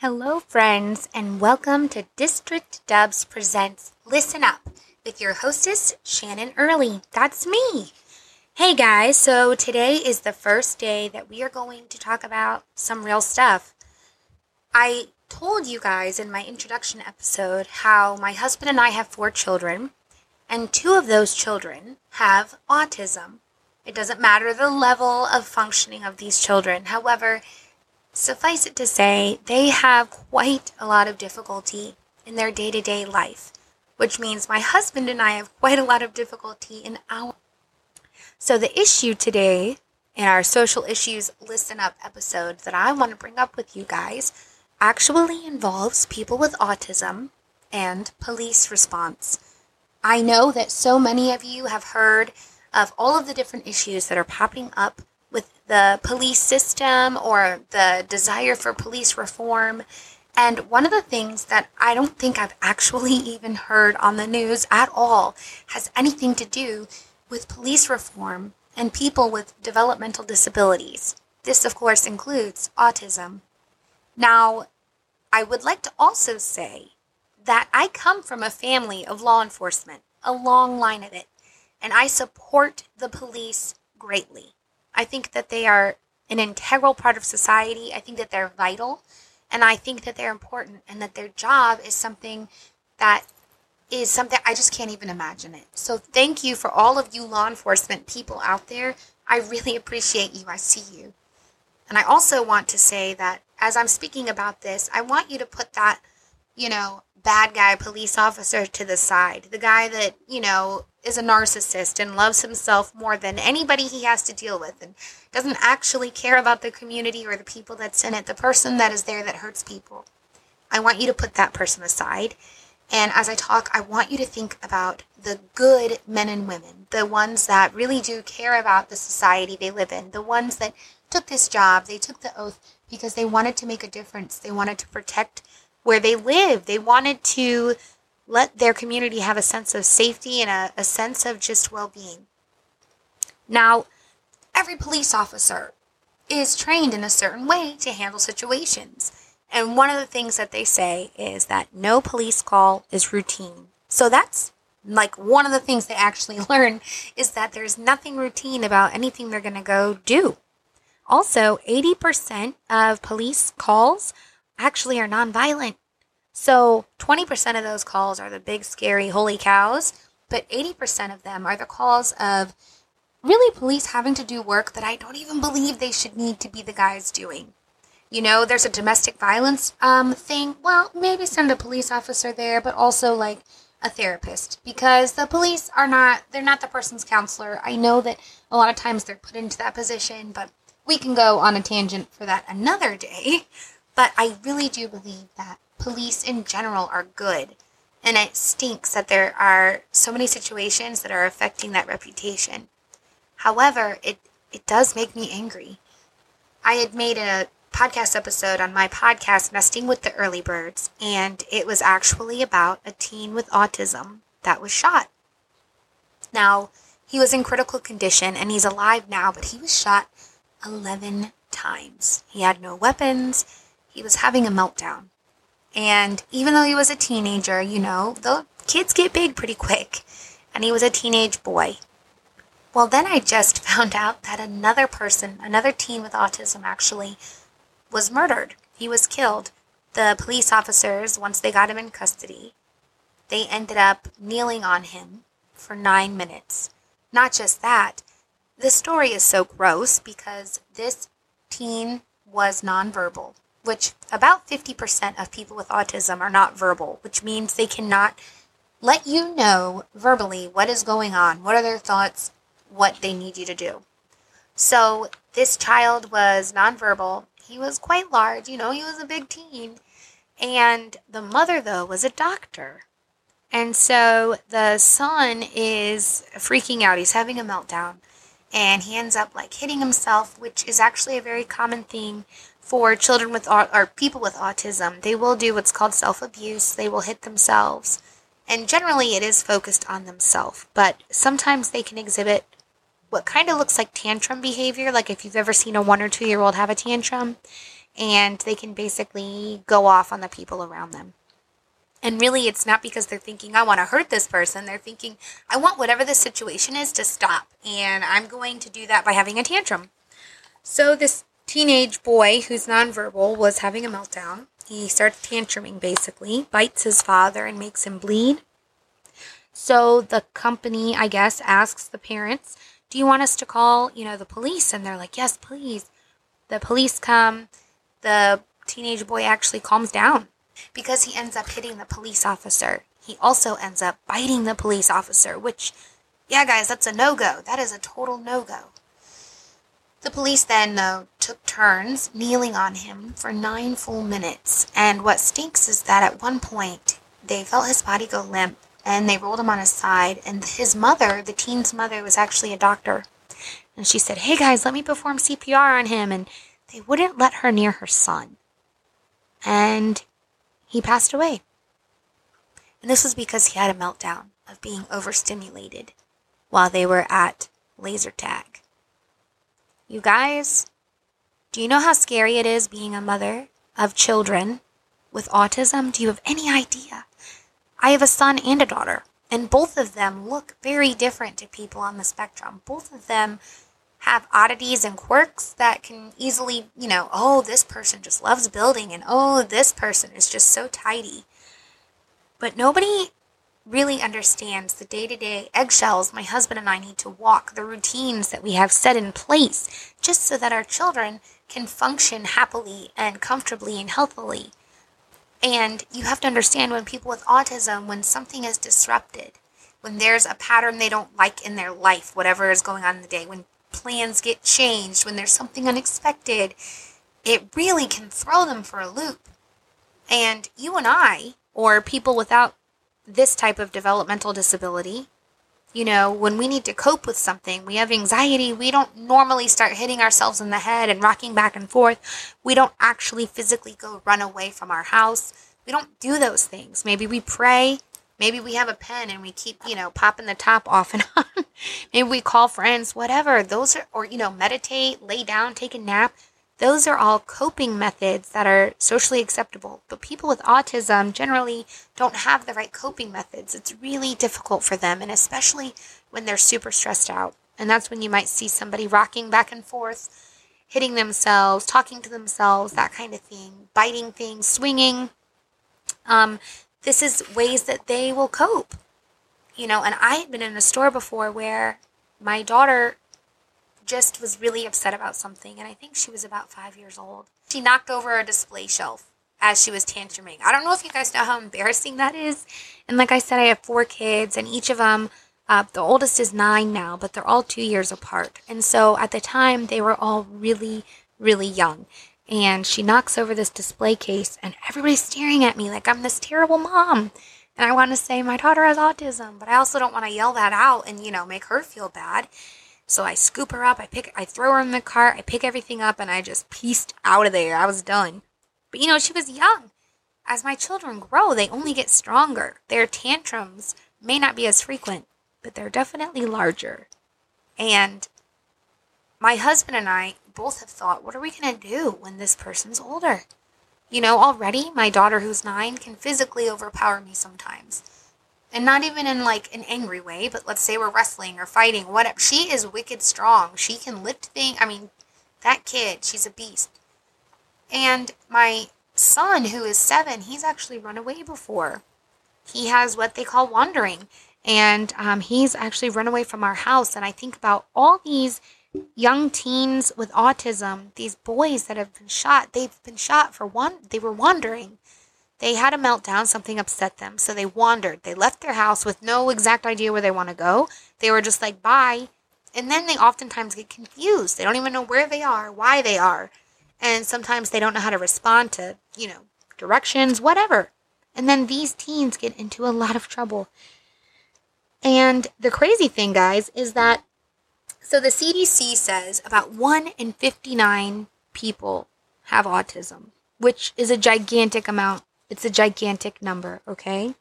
Hello, friends, and welcome to District Dubs Presents Listen Up with your hostess, Shannon Early. That's me. Hey, guys, so today is the first day that we are going to talk about some real stuff. I told you guys in my introduction episode how my husband and I have four children, and two of those children have autism. It doesn't matter the level of functioning of these children. However, Suffice it to say, they have quite a lot of difficulty in their day to day life, which means my husband and I have quite a lot of difficulty in our. So, the issue today in our social issues listen up episode that I want to bring up with you guys actually involves people with autism and police response. I know that so many of you have heard of all of the different issues that are popping up the police system or the desire for police reform. And one of the things that I don't think I've actually even heard on the news at all has anything to do with police reform and people with developmental disabilities. This, of course, includes autism. Now, I would like to also say that I come from a family of law enforcement, a long line of it, and I support the police greatly. I think that they are an integral part of society. I think that they're vital. And I think that they're important and that their job is something that is something I just can't even imagine it. So thank you for all of you law enforcement people out there. I really appreciate you. I see you. And I also want to say that as I'm speaking about this, I want you to put that, you know, bad guy police officer to the side. The guy that, you know, is a narcissist and loves himself more than anybody he has to deal with and doesn't actually care about the community or the people that's in it, the person that is there that hurts people. I want you to put that person aside. And as I talk, I want you to think about the good men and women, the ones that really do care about the society they live in, the ones that took this job, they took the oath because they wanted to make a difference. They wanted to protect where they live. They wanted to let their community have a sense of safety and a, a sense of just well being. Now, every police officer is trained in a certain way to handle situations. And one of the things that they say is that no police call is routine. So that's like one of the things they actually learn is that there's nothing routine about anything they're going to go do. Also, 80% of police calls actually are nonviolent. So 20% of those calls are the big, scary, holy cows, but 80% of them are the calls of really police having to do work that I don't even believe they should need to be the guys doing. You know, there's a domestic violence um, thing. Well, maybe send a police officer there, but also like a therapist because the police are not, they're not the person's counselor. I know that a lot of times they're put into that position, but we can go on a tangent for that another day. But I really do believe that police in general are good. And it stinks that there are so many situations that are affecting that reputation. However, it, it does make me angry. I had made a podcast episode on my podcast, Nesting with the Early Birds, and it was actually about a teen with autism that was shot. Now, he was in critical condition and he's alive now, but he was shot 11 times. He had no weapons, he was having a meltdown. And even though he was a teenager, you know, the kids get big pretty quick. And he was a teenage boy. Well, then I just found out that another person, another teen with autism actually, was murdered. He was killed. The police officers, once they got him in custody, they ended up kneeling on him for nine minutes. Not just that, the story is so gross because this teen was nonverbal which about 50% of people with autism are not verbal, which means they cannot let you know verbally what is going on, what are their thoughts, what they need you to do. So this child was nonverbal. He was quite large, you know, he was a big teen. And the mother, though, was a doctor. And so the son is freaking out. He's having a meltdown. And he ends up like hitting himself, which is actually a very common thing for children with or people with autism. They will do what's called self-abuse. They will hit themselves. And generally it is focused on themselves, but sometimes they can exhibit what kind of looks like tantrum behavior, like if you've ever seen a 1 or 2 year old have a tantrum. and they can basically go off on the people around them. And really, it's not because they're thinking, I want to hurt this person. They're thinking, I want whatever the situation is to stop. And I'm going to do that by having a tantrum. So, this teenage boy who's nonverbal was having a meltdown. He starts tantruming basically, bites his father, and makes him bleed. So, the company, I guess, asks the parents, Do you want us to call, you know, the police? And they're like, Yes, please. The police come. The teenage boy actually calms down because he ends up hitting the police officer. He also ends up biting the police officer, which, yeah, guys, that's a no go. That is a total no go. The police then, though, took turns kneeling on him for nine full minutes. And what stinks is that at one point, they felt his body go limp and they rolled him on his side. And his mother, the teen's mother, was actually a doctor. And she said, Hey guys, let me perform CPR on him. And they wouldn't let her near her son. And he passed away. And this was because he had a meltdown of being overstimulated while they were at laser tag. You guys, do you know how scary it is being a mother of children with autism? Do you have any idea? I have a son and a daughter, and both of them look very different to people on the spectrum. Both of them have oddities and quirks that can easily, you know, oh, this person just loves building and oh, this person is just so tidy. But nobody really understands the day to day eggshells my husband and I need to walk, the routines that we have set in place, just so that our children can function happily and comfortably and healthily. And you have to understand when people with autism, when something is disrupted, when there's a pattern they don't like in their life, whatever is going on in the day, when plans get changed, when there's something unexpected, it really can throw them for a loop. And you and I, or people without this type of developmental disability, you know, when we need to cope with something, we have anxiety, we don't normally start hitting ourselves in the head and rocking back and forth. We don't actually physically go run away from our house. We don't do those things. Maybe we pray Maybe we have a pen and we keep, you know, popping the top off and on. Maybe we call friends, whatever. Those are, or, you know, meditate, lay down, take a nap. Those are all coping methods that are socially acceptable. But people with autism generally don't have the right coping methods. It's really difficult for them, and especially when they're super stressed out. And that's when you might see somebody rocking back and forth, hitting themselves, talking to themselves, that kind of thing, biting things, swinging. Um, this is ways that they will cope. You know, and I had been in a store before where my daughter just was really upset about something, and I think she was about five years old. She knocked over a display shelf as she was tantruming. I don't know if you guys know how embarrassing that is. And like I said, I have four kids, and each of them, uh, the oldest is nine now, but they're all two years apart. And so at the time, they were all really, really young and she knocks over this display case and everybody's staring at me like I'm this terrible mom. And I want to say my daughter has autism, but I also don't want to yell that out and, you know, make her feel bad. So I scoop her up, I pick I throw her in the cart, I pick everything up and I just pieced out of there. I was done. But you know, she was young. As my children grow, they only get stronger. Their tantrums may not be as frequent, but they're definitely larger. And my husband and I both have thought, what are we going to do when this person's older? You know, already my daughter who's nine can physically overpower me sometimes. And not even in like an angry way, but let's say we're wrestling or fighting, whatever. She is wicked strong. She can lift things. I mean, that kid, she's a beast. And my son, who is seven, he's actually run away before. He has what they call wandering. And um, he's actually run away from our house. And I think about all these young teens with autism, these boys that have been shot, they've been shot for one, they were wandering. They had a meltdown, something upset them, so they wandered. They left their house with no exact idea where they want to go. They were just like, bye. And then they oftentimes get confused. They don't even know where they are, why they are. And sometimes they don't know how to respond to, you know, directions, whatever. And then these teens get into a lot of trouble. And the crazy thing, guys, is that so the CDC says about 1 in 59 people have autism, which is a gigantic amount. It's a gigantic number, okay?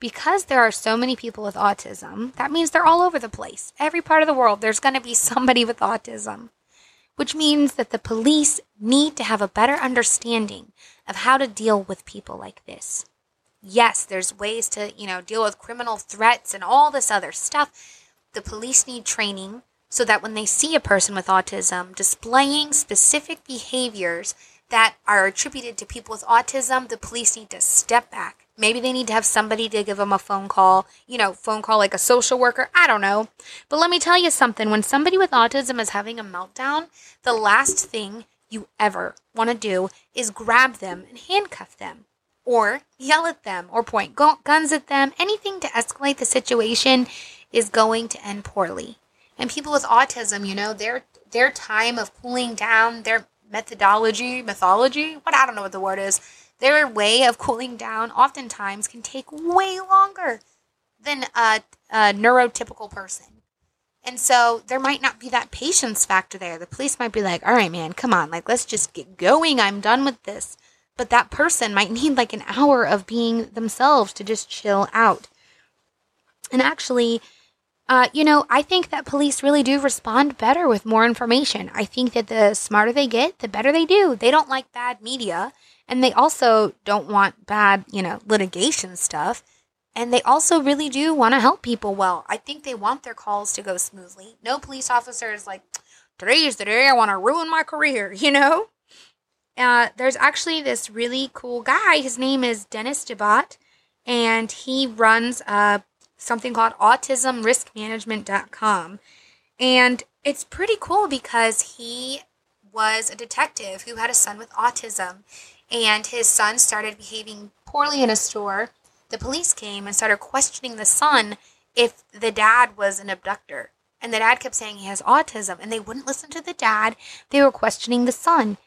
Because there are so many people with autism, that means they're all over the place. Every part of the world, there's going to be somebody with autism. which means that the police need to have a better understanding of how to deal with people like this. Yes, there's ways to, you know, deal with criminal threats and all this other stuff. The police need training so that when they see a person with autism displaying specific behaviors that are attributed to people with autism, the police need to step back. Maybe they need to have somebody to give them a phone call, you know, phone call like a social worker. I don't know. But let me tell you something when somebody with autism is having a meltdown, the last thing you ever want to do is grab them and handcuff them or yell at them or point guns at them. Anything to escalate the situation is going to end poorly. And people with autism, you know, their their time of cooling down, their methodology, mythology, what I don't know what the word is, their way of cooling down oftentimes can take way longer than a, a neurotypical person. And so there might not be that patience factor there. The police might be like, all right, man, come on, like, let's just get going. I'm done with this. But that person might need like an hour of being themselves to just chill out. And actually, uh, you know, I think that police really do respond better with more information. I think that the smarter they get, the better they do. They don't like bad media, and they also don't want bad, you know, litigation stuff. And they also really do want to help people well. I think they want their calls to go smoothly. No police officer is like, today's the day I want to ruin my career, you know? Uh, there's actually this really cool guy. His name is Dennis Debbaudt, and he runs a something called autismriskmanagement.com. And it's pretty cool because he was a detective who had a son with autism, and his son started behaving poorly in a store. The police came and started questioning the son if the dad was an abductor. And the dad kept saying he has autism, and they wouldn't listen to the dad. They were questioning the son.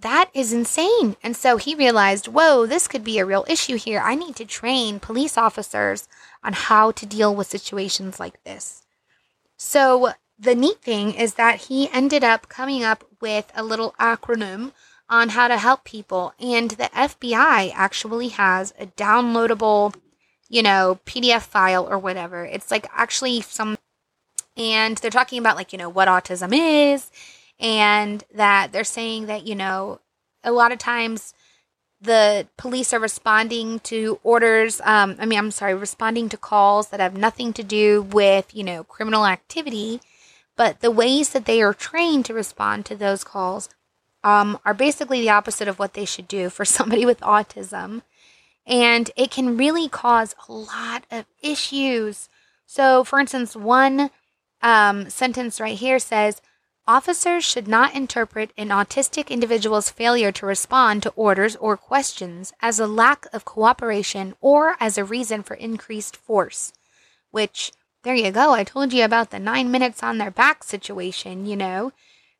That is insane. And so he realized, whoa, this could be a real issue here. I need to train police officers on how to deal with situations like this. So the neat thing is that he ended up coming up with a little acronym on how to help people. And the FBI actually has a downloadable, you know, PDF file or whatever. It's like actually some, and they're talking about like, you know, what autism is, and that they're saying that, you know, a lot of times the police are responding to orders um, i mean i'm sorry responding to calls that have nothing to do with you know criminal activity. But the ways that they are trained to respond to those calls um, are basically the opposite of what they should do for somebody with autism. And it can really cause a lot of issues. So for instance one um, sentence right here says Officers should not interpret an autistic individual's failure to respond to orders or questions as a lack of cooperation or as a reason for increased force. Which, there you go, I told you about the nine minutes on their back situation, you know.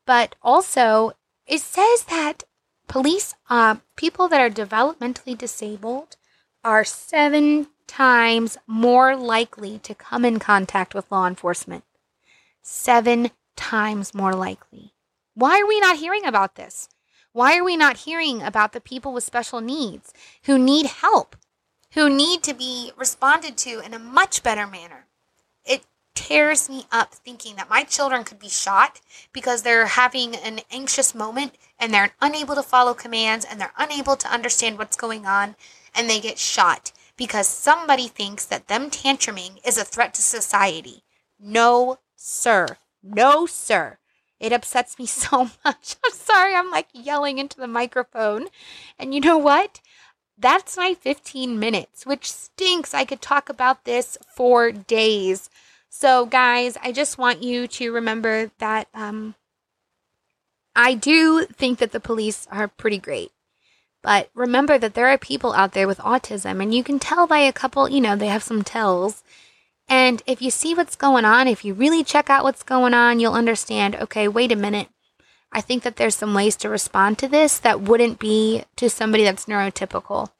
But also, it says that police, uh, people that are developmentally disabled, are seven times more likely to come in contact with law enforcement. Seven times more likely. Why are we not hearing about this? Why are we not hearing about the people with special needs who need help, who need to be responded to in a much better manner? It tears me up thinking that my children could be shot because they're having an anxious moment and they're unable to follow commands and they're unable to understand what's going on and they get shot because somebody thinks that them tantruming is a threat to society. No, sir. No, sir. It upsets me so much. I'm sorry, I'm like yelling into the microphone. And you know what? That's my 15 minutes, which stinks. I could talk about this for days. So, guys, I just want you to remember that um, I do think that the police are pretty great. But remember that there are people out there with autism, and you can tell by a couple, you know, they have some tells and if you see what's going on, if you really check out what's going on, you'll understand okay, wait a minute. I think that there's some ways to respond to this that wouldn't be to somebody that's neurotypical.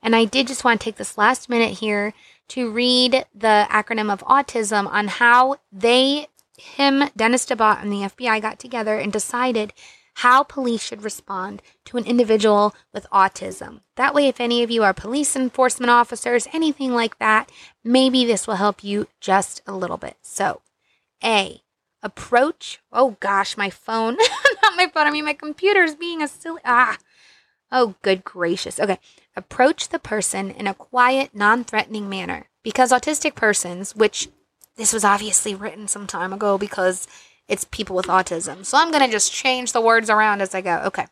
And I did just want to take this last minute here to read the acronym of autism on how they, him, Dennis Debbaudt, and the FBI got together and decided how police should respond to an individual with autism. That way, if any of you are police enforcement officers, anything like that, maybe this will help you just a little bit. So, A, Approach. Oh gosh, my phone. Not my phone. I mean, my computer is being a silly. Ah. Oh, good gracious. Okay. Approach the person in a quiet, non threatening manner. Because autistic persons, which this was obviously written some time ago because it's people with autism. So I'm going to just change the words around as I go. Okay.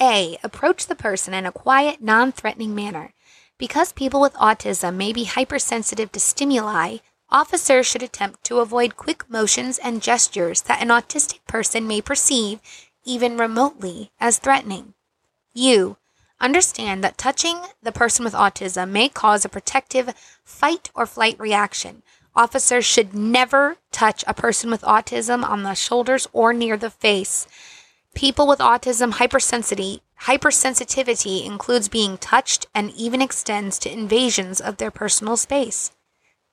A. Approach the person in a quiet, non threatening manner. Because people with autism may be hypersensitive to stimuli, officers should attempt to avoid quick motions and gestures that an autistic person may perceive, even remotely, as threatening. U. Understand that touching the person with autism may cause a protective fight or flight reaction. Officers should never touch a person with autism on the shoulders or near the face. People with autism hypersensitivity, hypersensitivity includes being touched and even extends to invasions of their personal space.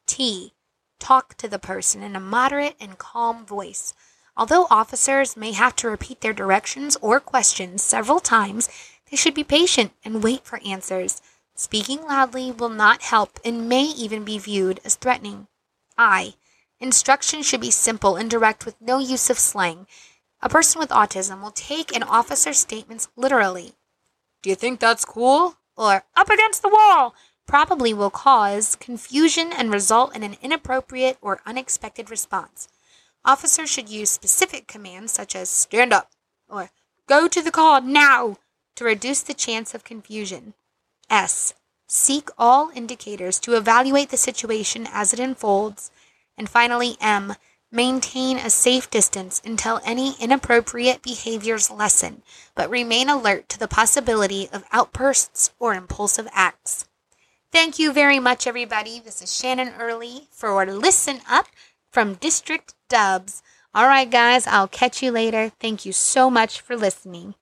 T. Talk to the person in a moderate and calm voice. Although officers may have to repeat their directions or questions several times, they should be patient and wait for answers. Speaking loudly will not help and may even be viewed as threatening. I. Instruction should be simple and direct with no use of slang. A person with autism will take an officer's statements literally. Do you think that's cool? Or up against the wall probably will cause confusion and result in an inappropriate or unexpected response. Officers should use specific commands such as stand up or go to the car now to reduce the chance of confusion. S. Seek all indicators to evaluate the situation as it unfolds. And finally, M Maintain a safe distance until any inappropriate behaviors lessen, but remain alert to the possibility of outbursts or impulsive acts. Thank you very much, everybody. This is Shannon Early for Listen Up from District Dubs. All right, guys, I'll catch you later. Thank you so much for listening.